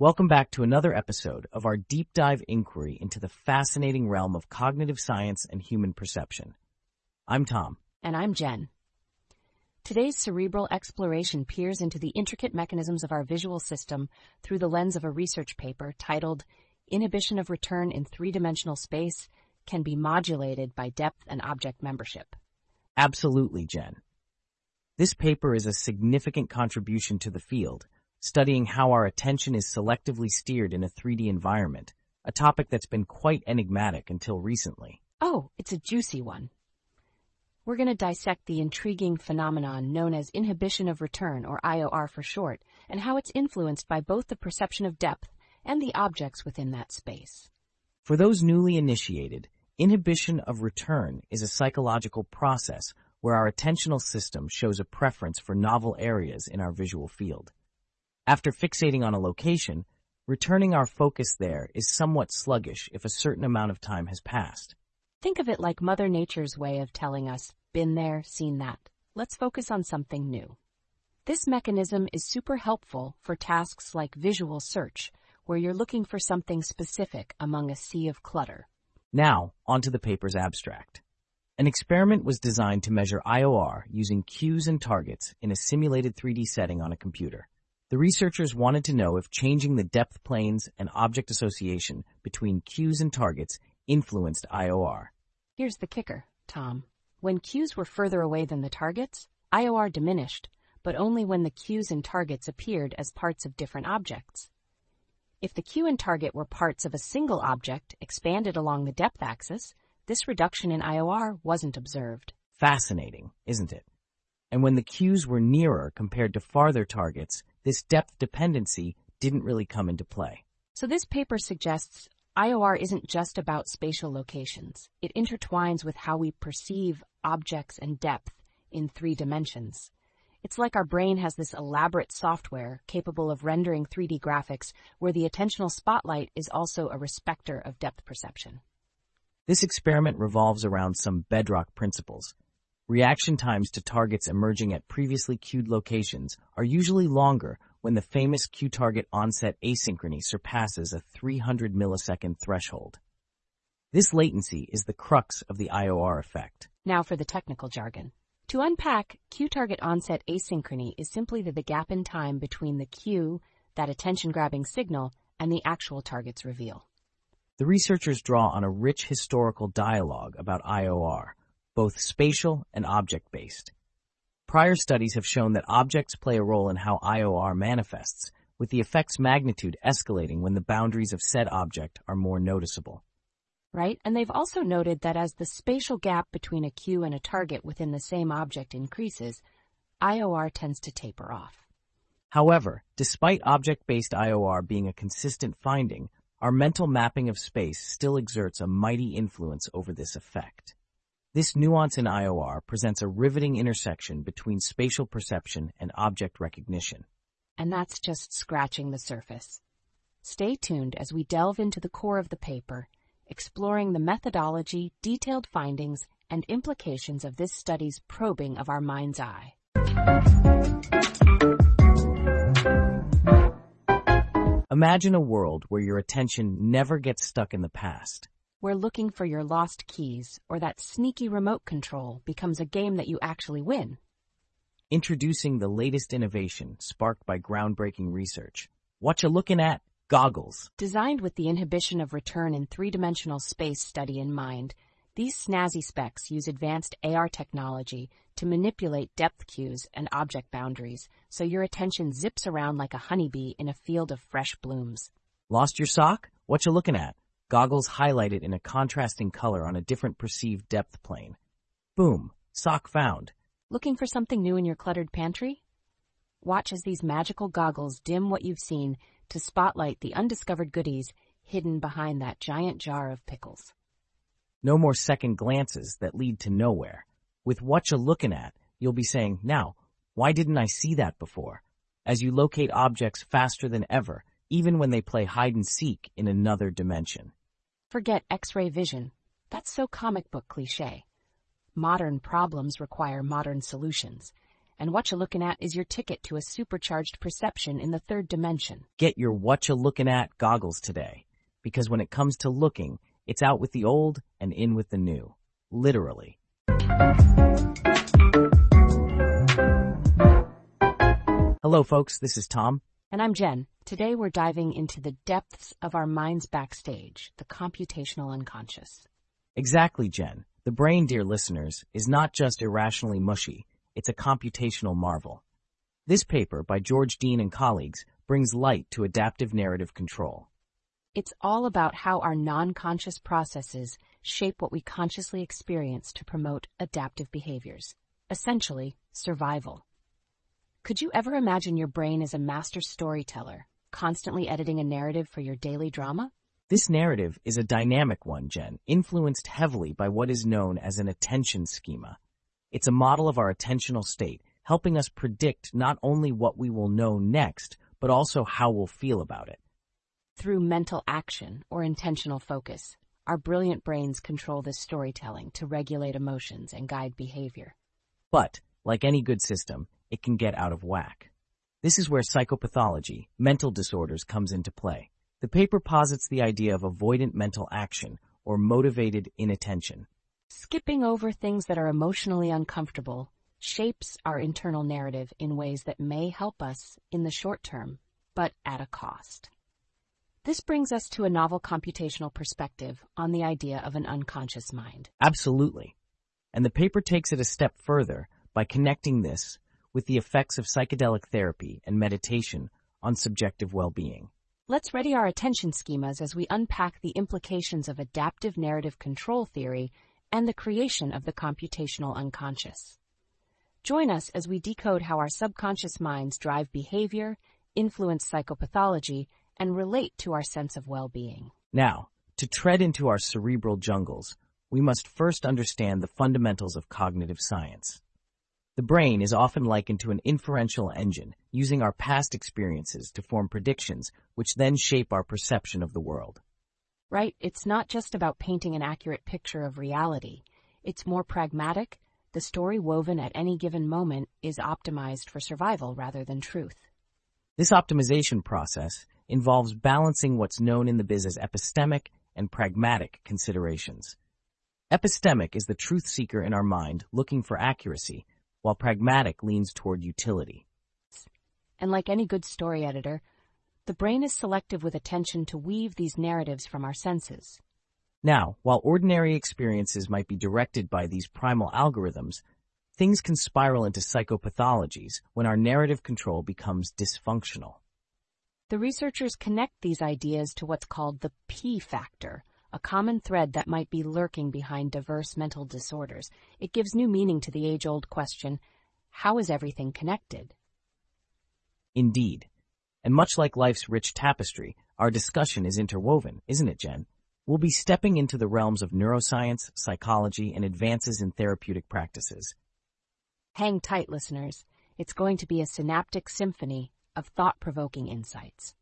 Welcome back to another episode of our deep dive inquiry into the fascinating realm of cognitive science and human perception. I'm Tom. And I'm Jen. Today's cerebral exploration peers into the intricate mechanisms of our visual system through the lens of a research paper titled Inhibition of Return in Three-Dimensional Space Can Be Modulated by Depth and Object Membership. Absolutely, Jen. This paper is a significant contribution to the field studying how our attention is selectively steered in a 3D environment, a topic that's been quite enigmatic until recently. Oh, it's a juicy one. We're going to dissect the intriguing phenomenon known as inhibition of return, or IOR for short, and how it's influenced by both the perception of depth and the objects within that space. For those newly initiated, inhibition of return is a psychological process where our attentional system shows a preference for novel areas in our visual field. After fixating on a location, returning our focus there is somewhat sluggish if a certain amount of time has passed. Think of it like Mother Nature's way of telling us, been there, seen that. Let's focus on something new. This mechanism is super helpful for tasks like visual search, where you're looking for something specific among a sea of clutter. Now, onto the paper's abstract. An experiment was designed to measure IOR using cues and targets in a simulated 3D setting on a computer. The researchers wanted to know if changing the depth planes and object association between cues and targets influenced IOR. Here's the kicker, Tom. When cues were further away than the targets, IOR diminished, but only when the cues and targets appeared as parts of different objects. If the cue and target were parts of a single object expanded along the depth axis, this reduction in IOR wasn't observed. Fascinating, isn't it? And when the cues were nearer compared to farther targets, this depth dependency didn't really come into play. So this paper suggests IOR isn't just about spatial locations. It intertwines with how we perceive objects and depth in three dimensions. It's like our brain has this elaborate software capable of rendering 3D graphics where the attentional spotlight is also a respecter of depth perception. This experiment revolves around some bedrock principles, Reaction times to targets emerging at previously cued locations are usually longer when the famous cue target onset asynchrony surpasses a 300 millisecond threshold. This latency is the crux of the IOR effect. Now for the technical jargon. To unpack, cue target onset asynchrony is simply the gap in time between the cue, that attention-grabbing signal, and the actual target's reveal. The researchers draw on a rich historical dialogue about IOR, both spatial and object-based. Prior studies have shown that objects play a role in how IOR manifests, with the effect's magnitude escalating when the boundaries of said object are more noticeable. Right, and they've also noted that as the spatial gap between a cue and a target within the same object increases, IOR tends to taper off. However, despite object-based IOR being a consistent finding, our mental mapping of space still exerts a mighty influence over this effect. This nuance in IOR presents a riveting intersection between spatial perception and object recognition. And that's just scratching the surface. Stay tuned as we delve into the core of the paper, exploring the methodology, detailed findings, and implications of this study's probing of our mind's eye. Imagine a world where your attention never gets stuck in the past where looking for your lost keys or that sneaky remote control becomes a game that you actually win. Introducing the latest innovation sparked by groundbreaking research. What you looking at? Goggles. Designed with the inhibition of return in three-dimensional space study in mind, these snazzy specs use advanced AR technology to manipulate depth cues and object boundaries so your attention zips around like a honeybee in a field of fresh blooms. Lost your sock? What you looking at? goggles highlighted in a contrasting color on a different perceived depth plane. Boom, sock found. Looking for something new in your cluttered pantry? Watch as these magical goggles dim what you've seen to spotlight the undiscovered goodies hidden behind that giant jar of pickles. No more second glances that lead to nowhere. With what you're looking at, you'll be saying, now, why didn't I see that before? As you locate objects faster than ever, even when they play hide and seek in another dimension. Forget X-ray vision. That's so comic book cliche. Modern problems require modern solutions. And what you're looking at is your ticket to a supercharged perception in the third dimension. Get your what you looking at goggles today. Because when it comes to looking, it's out with the old and in with the new. Literally. Hello folks, this is Tom. And I'm Jen. Today we're diving into the depths of our minds backstage, the computational unconscious. Exactly, Jen. The brain, dear listeners, is not just irrationally mushy, it's a computational marvel. This paper by George Deane and colleagues brings light to adaptive narrative control. It's all about how our non-conscious processes shape what we consciously experience to promote adaptive behaviors. Essentially, survival. Could you ever imagine your brain as a master storyteller, constantly editing a narrative for your daily drama? This narrative is a dynamic one, Jen, influenced heavily by what is known as an attention schema. It's a model of our attentional state, helping us predict not only what we will know next, but also how we'll feel about it. Through mental action or intentional focus, our brilliant brains control this storytelling to regulate emotions and guide behavior. But, like any good system, it can get out of whack. This is where psychopathology, mental disorders, comes into play. The paper posits the idea of avoidant mental action, or motivated inattention. Skipping over things that are emotionally uncomfortable shapes our internal narrative in ways that may help us in the short term, but at a cost. This brings us to a novel computational perspective on the idea of an unconscious mind. Absolutely. And the paper takes it a step further by connecting this with the effects of psychedelic therapy and meditation on subjective well-being. Let's ready our attention schemas as we unpack the implications of adaptive narrative control theory and the creation of the computational unconscious. Join us as we decode how our subconscious minds drive behavior, influence psychopathology, and relate to our sense of well-being. Now, to tread into our cerebral jungles, we must first understand the fundamentals of cognitive science. The brain is often likened to an inferential engine, using our past experiences to form predictions, which then shape our perception of the world. Right? It's not just about painting an accurate picture of reality. It's more pragmatic. The story woven at any given moment is optimized for survival rather than truth. This optimization process involves balancing what's known in the biz as epistemic and pragmatic considerations. Epistemic is the truth seeker in our mind looking for accuracy, while pragmatic leans toward utility. And like any good story editor, the brain is selective with attention to weave these narratives from our senses. Now, while ordinary experiences might be directed by these primal algorithms, things can spiral into psychopathologies when our narrative control becomes dysfunctional. The researchers connect these ideas to what's called the P factor, a common thread that might be lurking behind diverse mental disorders. It gives new meaning to the age-old question, how is everything connected? Indeed. And much like life's rich tapestry, our discussion is interwoven, isn't it, Jen? We'll be stepping into the realms of neuroscience, psychology, and advances in therapeutic practices. Hang tight, listeners. It's going to be a synaptic symphony of thought-provoking insights.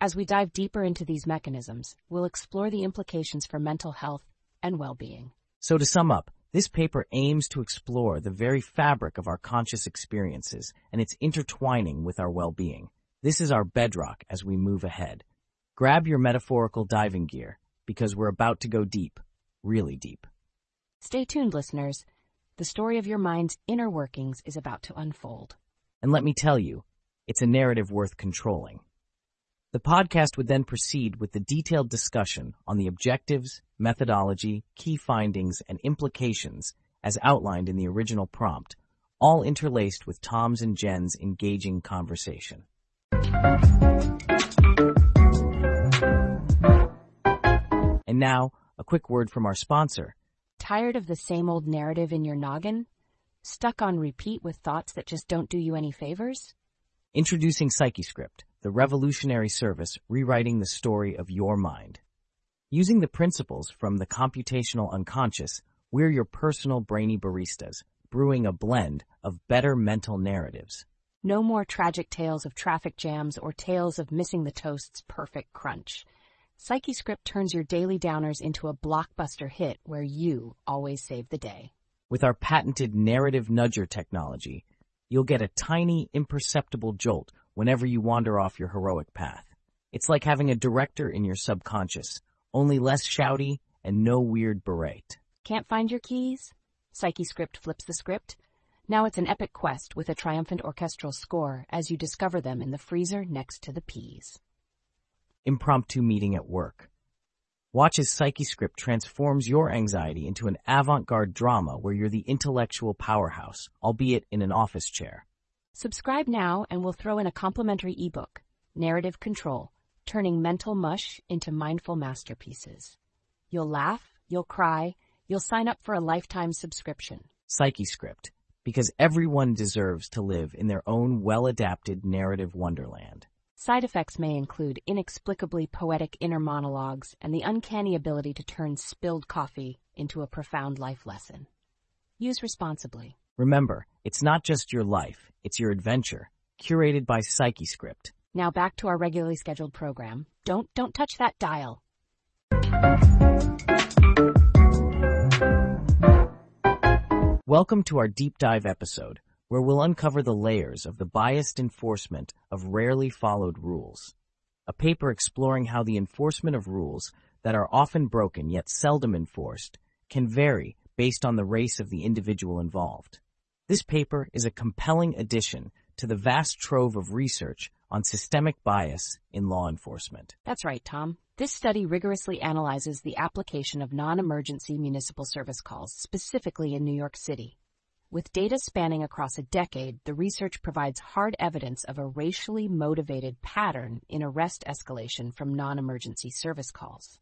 As we dive deeper into these mechanisms, we'll explore the implications for mental health and well-being. So to sum up, this paper aims to explore the very fabric of our conscious experiences and its intertwining with our well-being. This is our bedrock as we move ahead. Grab your metaphorical diving gear because we're about to go deep, really deep. Stay tuned, listeners. The story of your mind's inner workings is about to unfold. And let me tell you, it's a narrative worth controlling. The podcast would then proceed with the detailed discussion on the objectives, methodology, key findings, and implications as outlined in the original prompt, all interlaced with Tom's and Jen's engaging conversation. And now, a quick word from our sponsor. Tired of the same old narrative in your noggin? Stuck on repeat with thoughts that just don't do you any favors? Introducing PsycheScript, the revolutionary service rewriting the story of your mind. Using the principles from the computational unconscious, we're your personal brainy baristas, brewing a blend of better mental narratives. No more tragic tales of traffic jams or tales of missing the toast's perfect crunch. PsycheScript turns your daily downers into a blockbuster hit where you always save the day. With our patented narrative nudger technology, you'll get a tiny, imperceptible jolt whenever you wander off your heroic path. It's like having a director in your subconscious, only less shouty and no weird berate. Can't find your keys? Psyche Script flips the script. Now it's an epic quest with a triumphant orchestral score as you discover them in the freezer next to the peas. Impromptu meeting at work. Watch as PsycheScript transforms your anxiety into an avant-garde drama where you're the intellectual powerhouse, albeit in an office chair. Subscribe now and we'll throw in a complimentary ebook, Narrative Control, turning mental mush into mindful masterpieces. You'll laugh, you'll cry, you'll sign up for a lifetime subscription. PsycheScript, because everyone deserves to live in their own well-adapted narrative wonderland. Side effects may include inexplicably poetic inner monologues and the uncanny ability to turn spilled coffee into a profound life lesson. Use responsibly. Remember, it's not just your life, it's your adventure, curated by PsycheScript. Now back to our regularly scheduled program. Don't don't touch that dial. Welcome to our deep dive episode where we'll uncover the layers of the biased enforcement of rarely followed rules. A paper exploring how the enforcement of rules that are often broken yet seldom enforced can vary based on the race of the individual involved. This paper is a compelling addition to the vast trove of research on systemic bias in law enforcement. That's right, Tom. This study rigorously analyzes the application of non-emergency municipal service calls, specifically in New York City. With data spanning across a decade, the research provides hard evidence of a racially motivated pattern in arrest escalation from non-emergency service calls.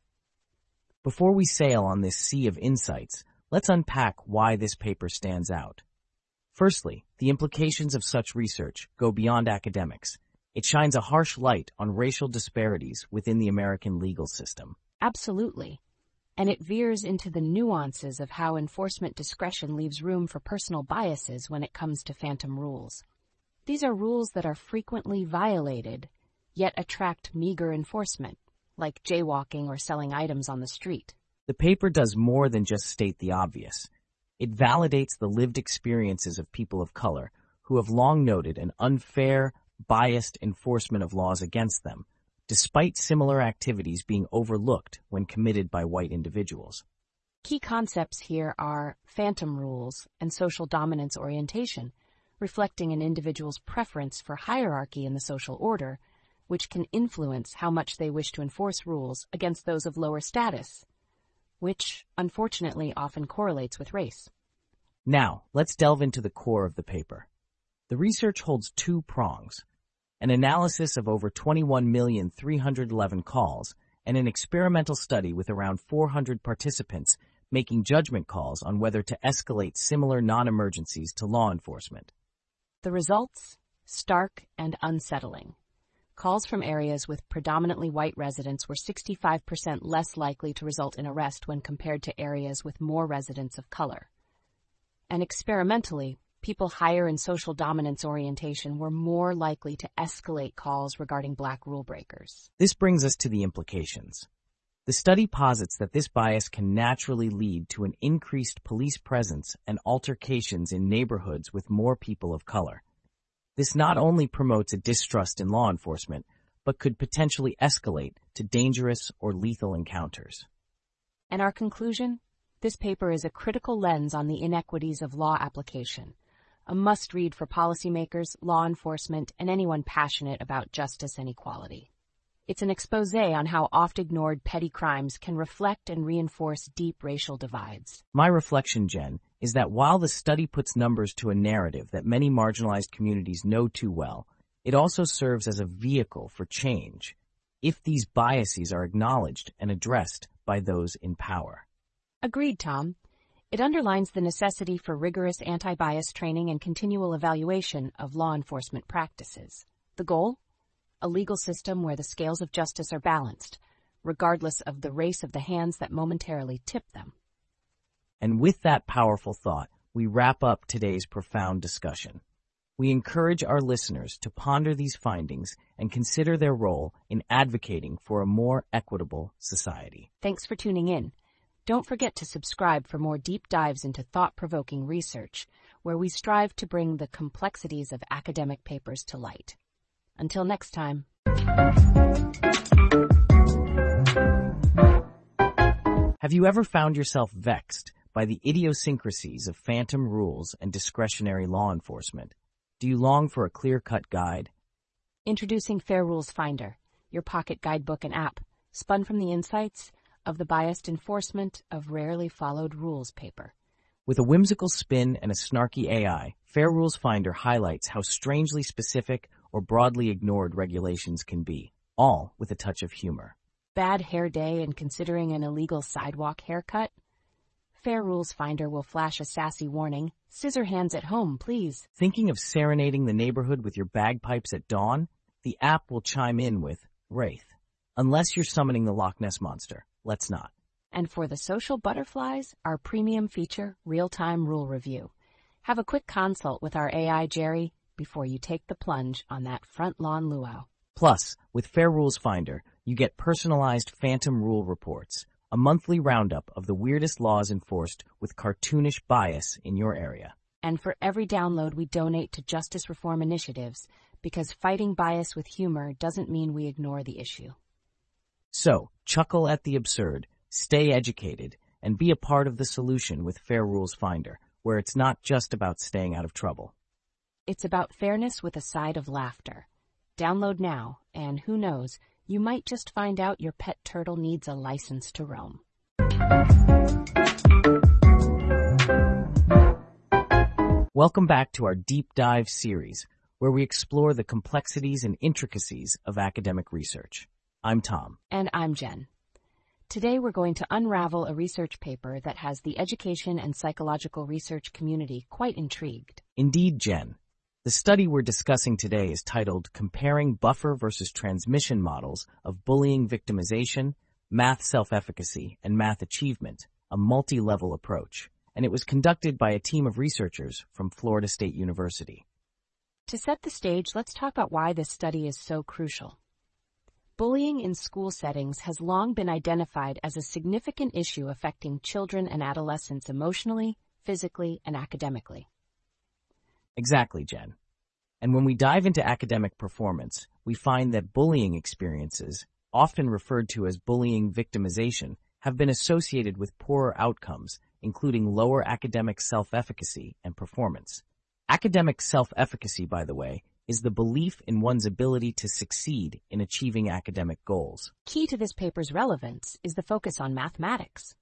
Before we sail on this sea of insights, let's unpack why this paper stands out. Firstly, the implications of such research go beyond academics. It shines a harsh light on racial disparities within the American legal system. Absolutely and it veers into the nuances of how enforcement discretion leaves room for personal biases when it comes to phantom rules. These are rules that are frequently violated, yet attract meager enforcement, like jaywalking or selling items on the street. The paper does more than just state the obvious. It validates the lived experiences of people of color who have long noted an unfair, biased enforcement of laws against them, despite similar activities being overlooked when committed by white individuals. Key concepts here are phantom rules and social dominance orientation, reflecting an individual's preference for hierarchy in the social order, which can influence how much they wish to enforce rules against those of lower status, which unfortunately often correlates with race. Now, let's delve into the core of the paper. The research holds two prongs an analysis of over 21,311 calls, and an experimental study with around 400 participants making judgment calls on whether to escalate similar non-emergencies to law enforcement. The results? Stark and unsettling. Calls from areas with predominantly white residents were 65% less likely to result in arrest when compared to areas with more residents of color. And experimentally, people higher in social dominance orientation were more likely to escalate calls regarding black rule breakers. This brings us to the implications. The study posits that this bias can naturally lead to an increased police presence and altercations in neighborhoods with more people of color. This not only promotes a distrust in law enforcement, but could potentially escalate to dangerous or lethal encounters. And our conclusion? This paper is a critical lens on the inequities of law application a must read for policymakers, law enforcement, and anyone passionate about justice and equality. It's an expose on how oft ignored petty crimes can reflect and reinforce deep racial divides. My reflection, Jen, is that while the study puts numbers to a narrative that many marginalized communities know too well, it also serves as a vehicle for change if these biases are acknowledged and addressed by those in power. Agreed, Tom. It underlines the necessity for rigorous anti-bias training and continual evaluation of law enforcement practices. The goal? A legal system where the scales of justice are balanced, regardless of the race of the hands that momentarily tip them. And with that powerful thought, we wrap up today's profound discussion. We encourage our listeners to ponder these findings and consider their role in advocating for a more equitable society. Thanks for tuning in. Don't forget to subscribe for more deep dives into thought-provoking research. where we strive to bring the complexities of academic papers to light. Until next time. Have you ever found yourself vexed by the idiosyncrasies of phantom rules and discretionary law enforcement? Do you long for a clear-cut guide? Introducing Fair Rules Finder, your pocket guidebook and app, spun from the insights of the biased enforcement of rarely followed rules paper. With a whimsical spin and a snarky AI, Fair Rules Finder highlights how strangely specific or broadly ignored regulations can be, all with a touch of humor. Bad hair day and considering an illegal sidewalk haircut? Fair Rules Finder will flash a sassy warning, scissor hands at home, please. Thinking of serenading the neighborhood with your bagpipes at dawn? The app will chime in with Wraith. Unless you're summoning the Loch Ness Monster. Let's not. And for the social butterflies, our premium feature, Real-Time Rule Review. Have a quick consult with our AI Jerry before you take the plunge on that front lawn luau. Plus, with Fair Rules Finder, you get personalized phantom rule reports, a monthly roundup of the weirdest laws enforced with cartoonish bias in your area. And for every download we donate to justice reform initiatives, because fighting bias with humor doesn't mean we ignore the issue. So, chuckle at the absurd, stay educated, and be a part of the solution with Fair Rules Finder, where it's not just about staying out of trouble. It's about fairness with a side of laughter. Download now, and who knows, you might just find out your pet turtle needs a license to roam. Welcome back to our deep dive series, where we explore the complexities and intricacies of academic research. I'm Tom. And I'm Jen. Today we're going to unravel a research paper that has the education and psychological research community quite intrigued. Indeed, Jen. The study we're discussing today is titled Comparing Buffer versus Transmission Models of Bullying Victimization, Math Self-Efficacy, and Math Achievement, a multi-level approach, and it was conducted by a team of researchers from Florida State University. To set the stage, let's talk about why this study is so crucial. Bullying in school settings has long been identified as a significant issue affecting children and adolescents emotionally, physically, and academically. Exactly, Jen. And when we dive into academic performance, we find that bullying experiences, often referred to as bullying victimization, have been associated with poorer outcomes, including lower academic self-efficacy and performance. Academic self-efficacy, by the way, is the belief in one's ability to succeed in achieving academic goals. Key to this paper's relevance is the focus on mathematics.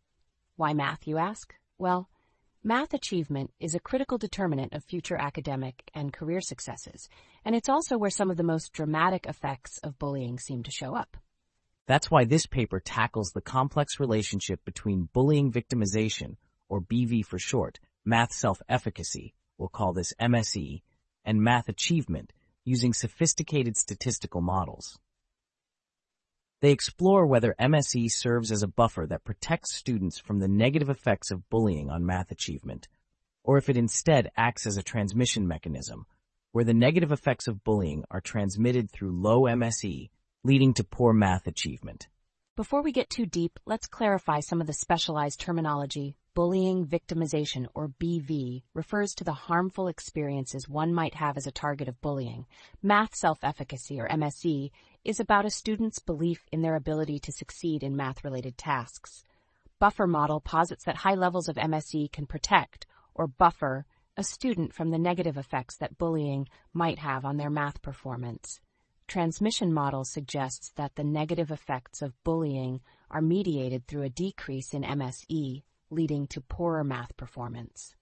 Why math, you ask? Well, math achievement is a critical determinant of future academic and career successes, and it's also where some of the most dramatic effects of bullying seem to show up. That's why this paper tackles the complex relationship between bullying victimization, or BV for short, math self-efficacy, we'll call this MSE, and math achievement using sophisticated statistical models. They explore whether MSE serves as a buffer that protects students from the negative effects of bullying on math achievement, or if it instead acts as a transmission mechanism, where the negative effects of bullying are transmitted through low MSE, leading to poor math achievement. Before we get too deep, let's clarify some of the specialized terminology Bullying victimization, or BV, refers to the harmful experiences one might have as a target of bullying. Math self-efficacy, or MSE, is about a student's belief in their ability to succeed in math-related tasks. Buffer model posits that high levels of MSE can protect, or buffer, a student from the negative effects that bullying might have on their math performance. Transmission model suggests that the negative effects of bullying are mediated through a decrease in MSE, leading to poorer math performance.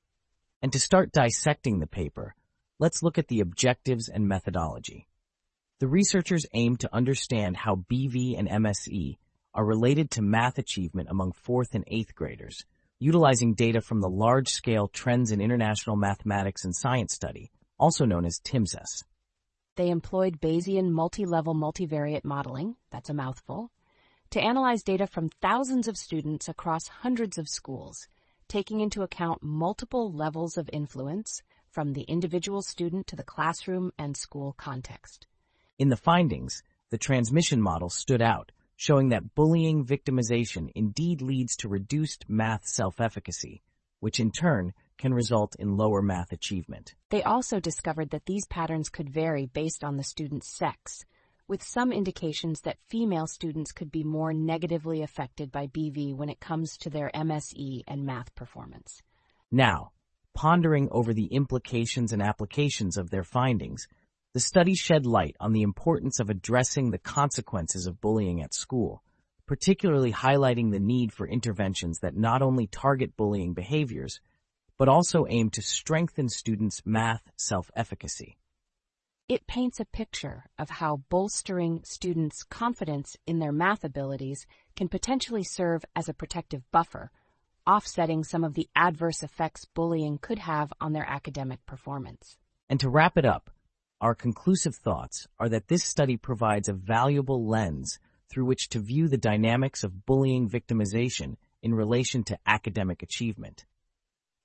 And to start dissecting the paper, let's look at the objectives and methodology. The researchers aim to understand how BV and MSE are related to math achievement among fourth and eighth graders, utilizing data from the large-scale Trends in International Mathematics and Science Study, also known as TIMSS. They employed Bayesian multi-level multivariate modeling, that's a mouthful, to analyze data from thousands of students across hundreds of schools, taking into account multiple levels of influence from the individual student to the classroom and school context. In the findings, the transmission model stood out, showing that bullying victimization indeed leads to reduced math self-efficacy, which in turn can result in lower math achievement. They also discovered that these patterns could vary based on the student's sex, with some indications that female students could be more negatively affected by BV when it comes to their MSE and math performance. Now, pondering over the implications and applications of their findings, the study shed light on the importance of addressing the consequences of bullying at school particularly highlighting the need for interventions that not only target bullying behaviors, but also aim to strengthen students' math self-efficacy. It paints a picture of how bolstering students' confidence in their math abilities can potentially serve as a protective buffer, offsetting some of the adverse effects bullying could have on their academic performance. And to wrap it up, our conclusive thoughts are that this study provides a valuable lens through which to view the dynamics of bullying victimization in relation to academic achievement.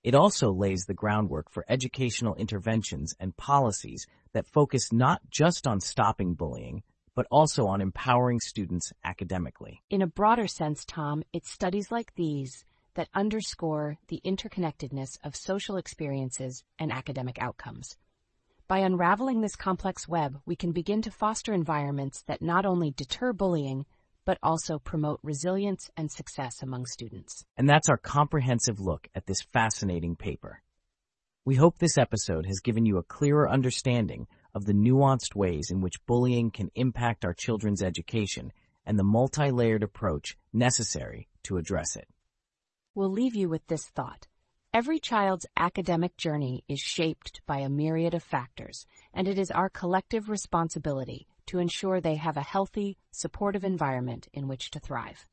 It also lays the groundwork for educational interventions and policies that focus not just on stopping bullying, but also on empowering students academically. In a broader sense, Tom, it's studies like these that underscore the interconnectedness of social experiences and academic outcomes. By unraveling this complex web, we can begin to foster environments that not only deter bullying, but also promote resilience and success among students. And that's our comprehensive look at this fascinating paper. We hope this episode has given you a clearer understanding of the nuanced ways in which bullying can impact our children's education and the multi-layered approach necessary to address it. We'll leave you with this thought. Every child's academic journey is shaped by a myriad of factors, and it is our collective responsibility to ensure they have a healthy, supportive environment in which to thrive.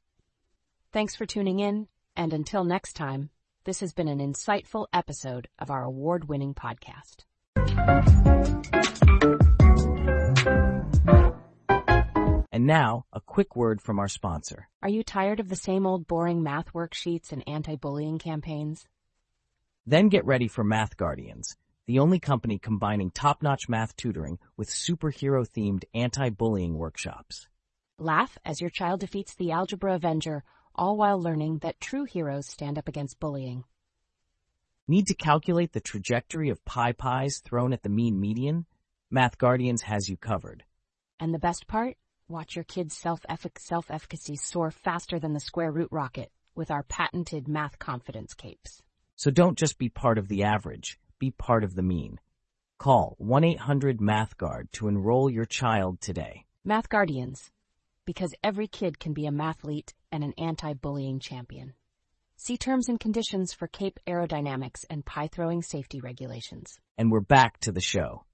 Thanks for tuning in, and until next time, this has been an insightful episode of our award-winning podcast. And now, a quick word from our sponsor. Are you tired of the same old boring math worksheets and anti-bullying campaigns? Then get ready for Math Guardians, the only company combining top-notch math tutoring with superhero-themed anti-bullying workshops. Laugh as your child defeats the Algebra Avenger, all while learning that true heroes stand up against bullying. Need to calculate the trajectory of pi pies thrown at the mean median? Math Guardians has you covered. And the best part? Watch your kid's self-efficacy soar faster than the square root rocket with our patented math confidence capes. So don't just be part of the average, be part of the mean. Call 1-800-MathGuard to enroll your child today. Math Guardians, because every kid can be a mathlete and an anti-bullying champion. See terms and conditions for CAPE aerodynamics and pie throwing safety regulations. And we're back to the show.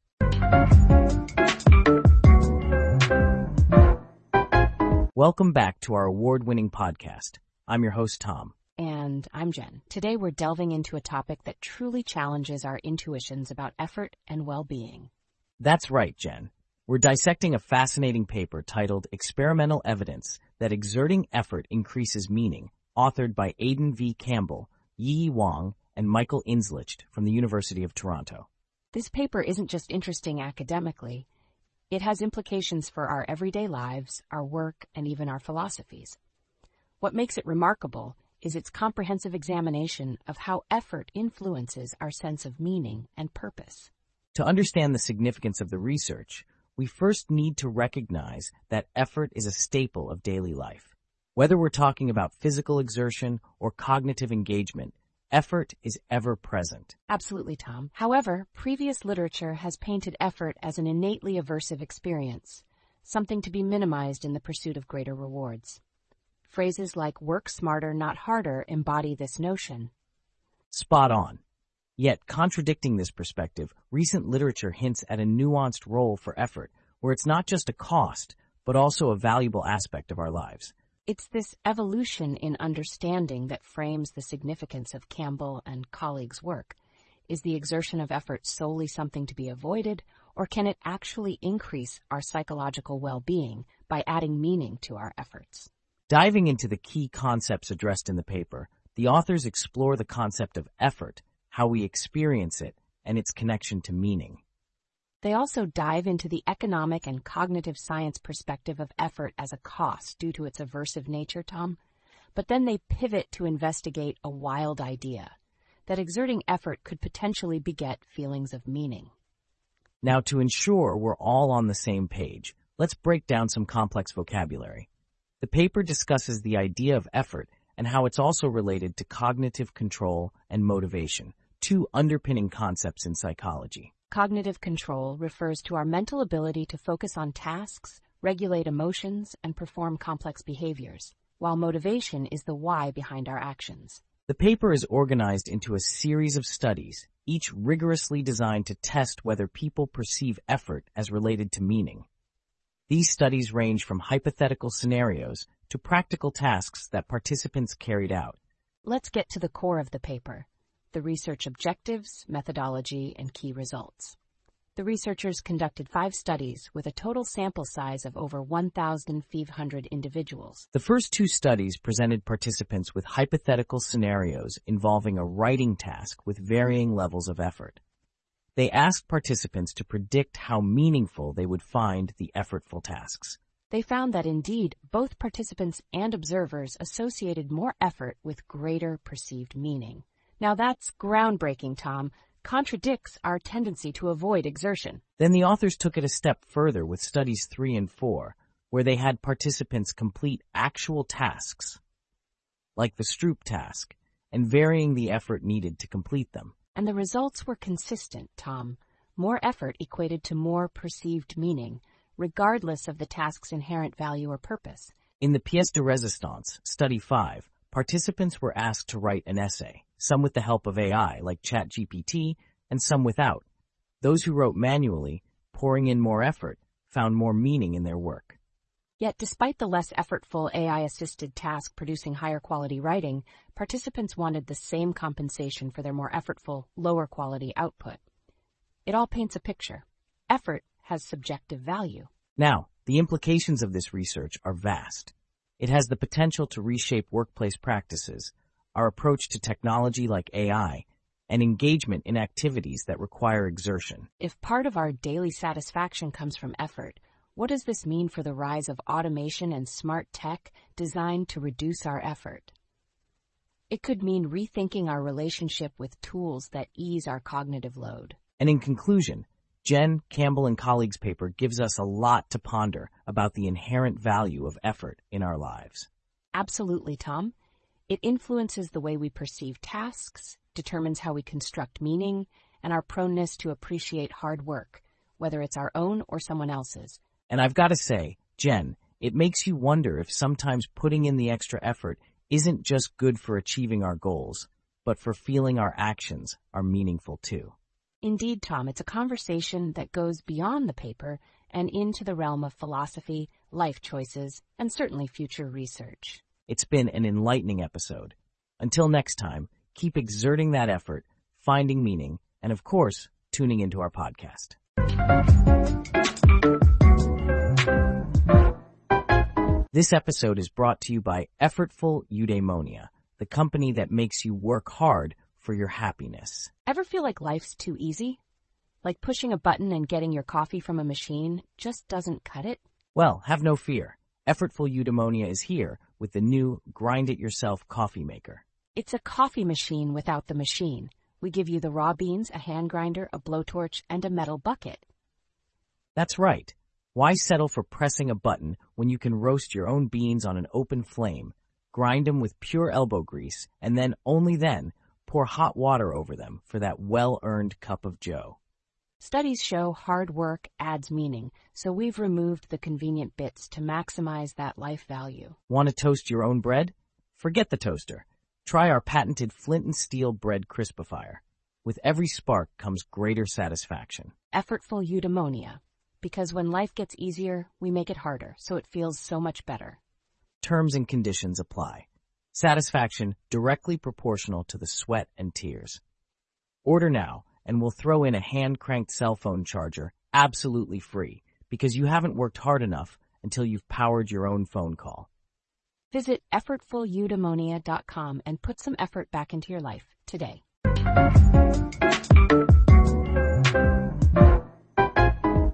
Welcome back to our award-winning podcast. I'm your host, Tom. And I'm Jen. Today we're delving into a topic that truly challenges our intuitions about effort and well-being. That's right, Jen. We're dissecting a fascinating paper titled Experimental Evidence That Exerting Effort Increases Meaning, authored by Aidan V. Campbell, Yi Wang, and Michael Inzlicht from the University of Toronto. This paper isn't just interesting academically. It has implications for our everyday lives, our work, and even our philosophies. What makes it remarkable is its comprehensive examination of how effort influences our sense of meaning and purpose. To understand the significance of the research, we first need to recognize that effort is a staple of daily life. Whether we're talking about physical exertion or cognitive engagement, effort is ever present. Absolutely, Tom. However, previous literature has painted effort as an innately aversive experience, something to be minimized in the pursuit of greater rewards. Phrases like work smarter, not harder embody this notion. Spot on. Yet, contradicting this perspective, recent literature hints at a nuanced role for effort, where it's not just a cost, but also a valuable aspect of our lives. It's this evolution in understanding that frames the significance of Campbell and colleagues' work. Is the exertion of effort solely something to be avoided, or can it actually increase our psychological well-being by adding meaning to our efforts? Diving into the key concepts addressed in the paper, the authors explore the concept of effort, how we experience it, and its connection to meaning. They also dive into the economic and cognitive science perspective of effort as a cost due to its aversive nature, Tom. But then they pivot to investigate a wild idea that exerting effort could potentially beget feelings of meaning. Now, to ensure we're all on the same page, let's break down some complex vocabulary. The paper discusses the idea of effort and how it's also related to cognitive control and motivation, two underpinning concepts in psychology. Cognitive control refers to our mental ability to focus on tasks, regulate emotions, and perform complex behaviors, while motivation is the why behind our actions. The paper is organized into a series of studies, each rigorously designed to test whether people perceive effort as related to meaning. These studies range from hypothetical scenarios to practical tasks that participants carried out. Let's get to the core of the paper, the research objectives, methodology, and key results. The researchers conducted five studies with a total sample size of over 1,500 individuals. The first two studies presented participants with hypothetical scenarios involving a writing task with varying levels of effort. They asked participants to predict how meaningful they would find the effortful tasks. They found that indeed both participants and observers associated more effort with greater perceived meaning. Now that's groundbreaking, Tom. Contradicts our tendency to avoid exertion. Then the authors took it a step further with studies three and four, where they had participants complete actual tasks, like the Stroop task, and varying the effort needed to complete them. And the results were consistent, Tom. More effort equated to more perceived meaning, regardless of the task's inherent value or purpose. In the pièce de résistance, study 5, participants were asked to write an essay, some with the help of AI like ChatGPT and some without. Those who wrote manually, pouring in more effort, found more meaning in their work. Yet despite the less effortful AI-assisted task producing higher quality writing, participants wanted the same compensation for their more effortful, lower quality output. It all paints a picture. Effort has subjective value. Now, the implications of this research are vast. It has the potential to reshape workplace practices, our approach to technology like AI, and engagement in activities that require exertion. If part of our daily satisfaction comes from effort, what does this mean for the rise of automation and smart tech designed to reduce our effort? It could mean rethinking our relationship with tools that ease our cognitive load. And in conclusion, Jen Campbell and colleagues' paper gives us a lot to ponder about the inherent value of effort in our lives. Absolutely, Tom. It influences the way we perceive tasks, determines how we construct meaning, and our proneness to appreciate hard work, whether it's our own or someone else's. And I've got to say, Jen, it makes you wonder if sometimes putting in the extra effort isn't just good for achieving our goals, but for feeling our actions are meaningful too. Indeed, Tom, it's a conversation that goes beyond the paper and into the realm of philosophy, life choices, and certainly future research. It's been an enlightening episode. Until next time, keep exerting that effort, finding meaning, and of course, tuning into our podcast. This episode is brought to you by Effortful Eudaimonia, the company that makes you work hard for your happiness. Ever feel like life's too easy? Like pushing a button and getting your coffee from a machine just doesn't cut it? Well, have no fear. Effortful Eudaimonia is here with the new Grind It Yourself coffee maker. It's a coffee machine without the machine. We give you the raw beans, a hand grinder, a blowtorch, and a metal bucket. That's right. Why settle for pressing a button when you can roast your own beans on an open flame, grind them with pure elbow grease, and then, only then, pour hot water over them for that well-earned cup of joe. Studies show hard work adds meaning, so we've removed the convenient bits to maximize that life value. Want to toast your own bread? Forget the toaster. Try our patented flint and steel bread crispifier. With every spark comes greater satisfaction. Effortful eudaimonia. Because when life gets easier, we make it harder, so it feels so much better. Terms and conditions apply. Satisfaction directly proportional to the sweat and tears. Order now, and we'll throw in a hand-cranked cell phone charger absolutely free because you haven't worked hard enough until you've powered your own phone call. Visit effortfuleudaimonia.com and put some effort back into your life today.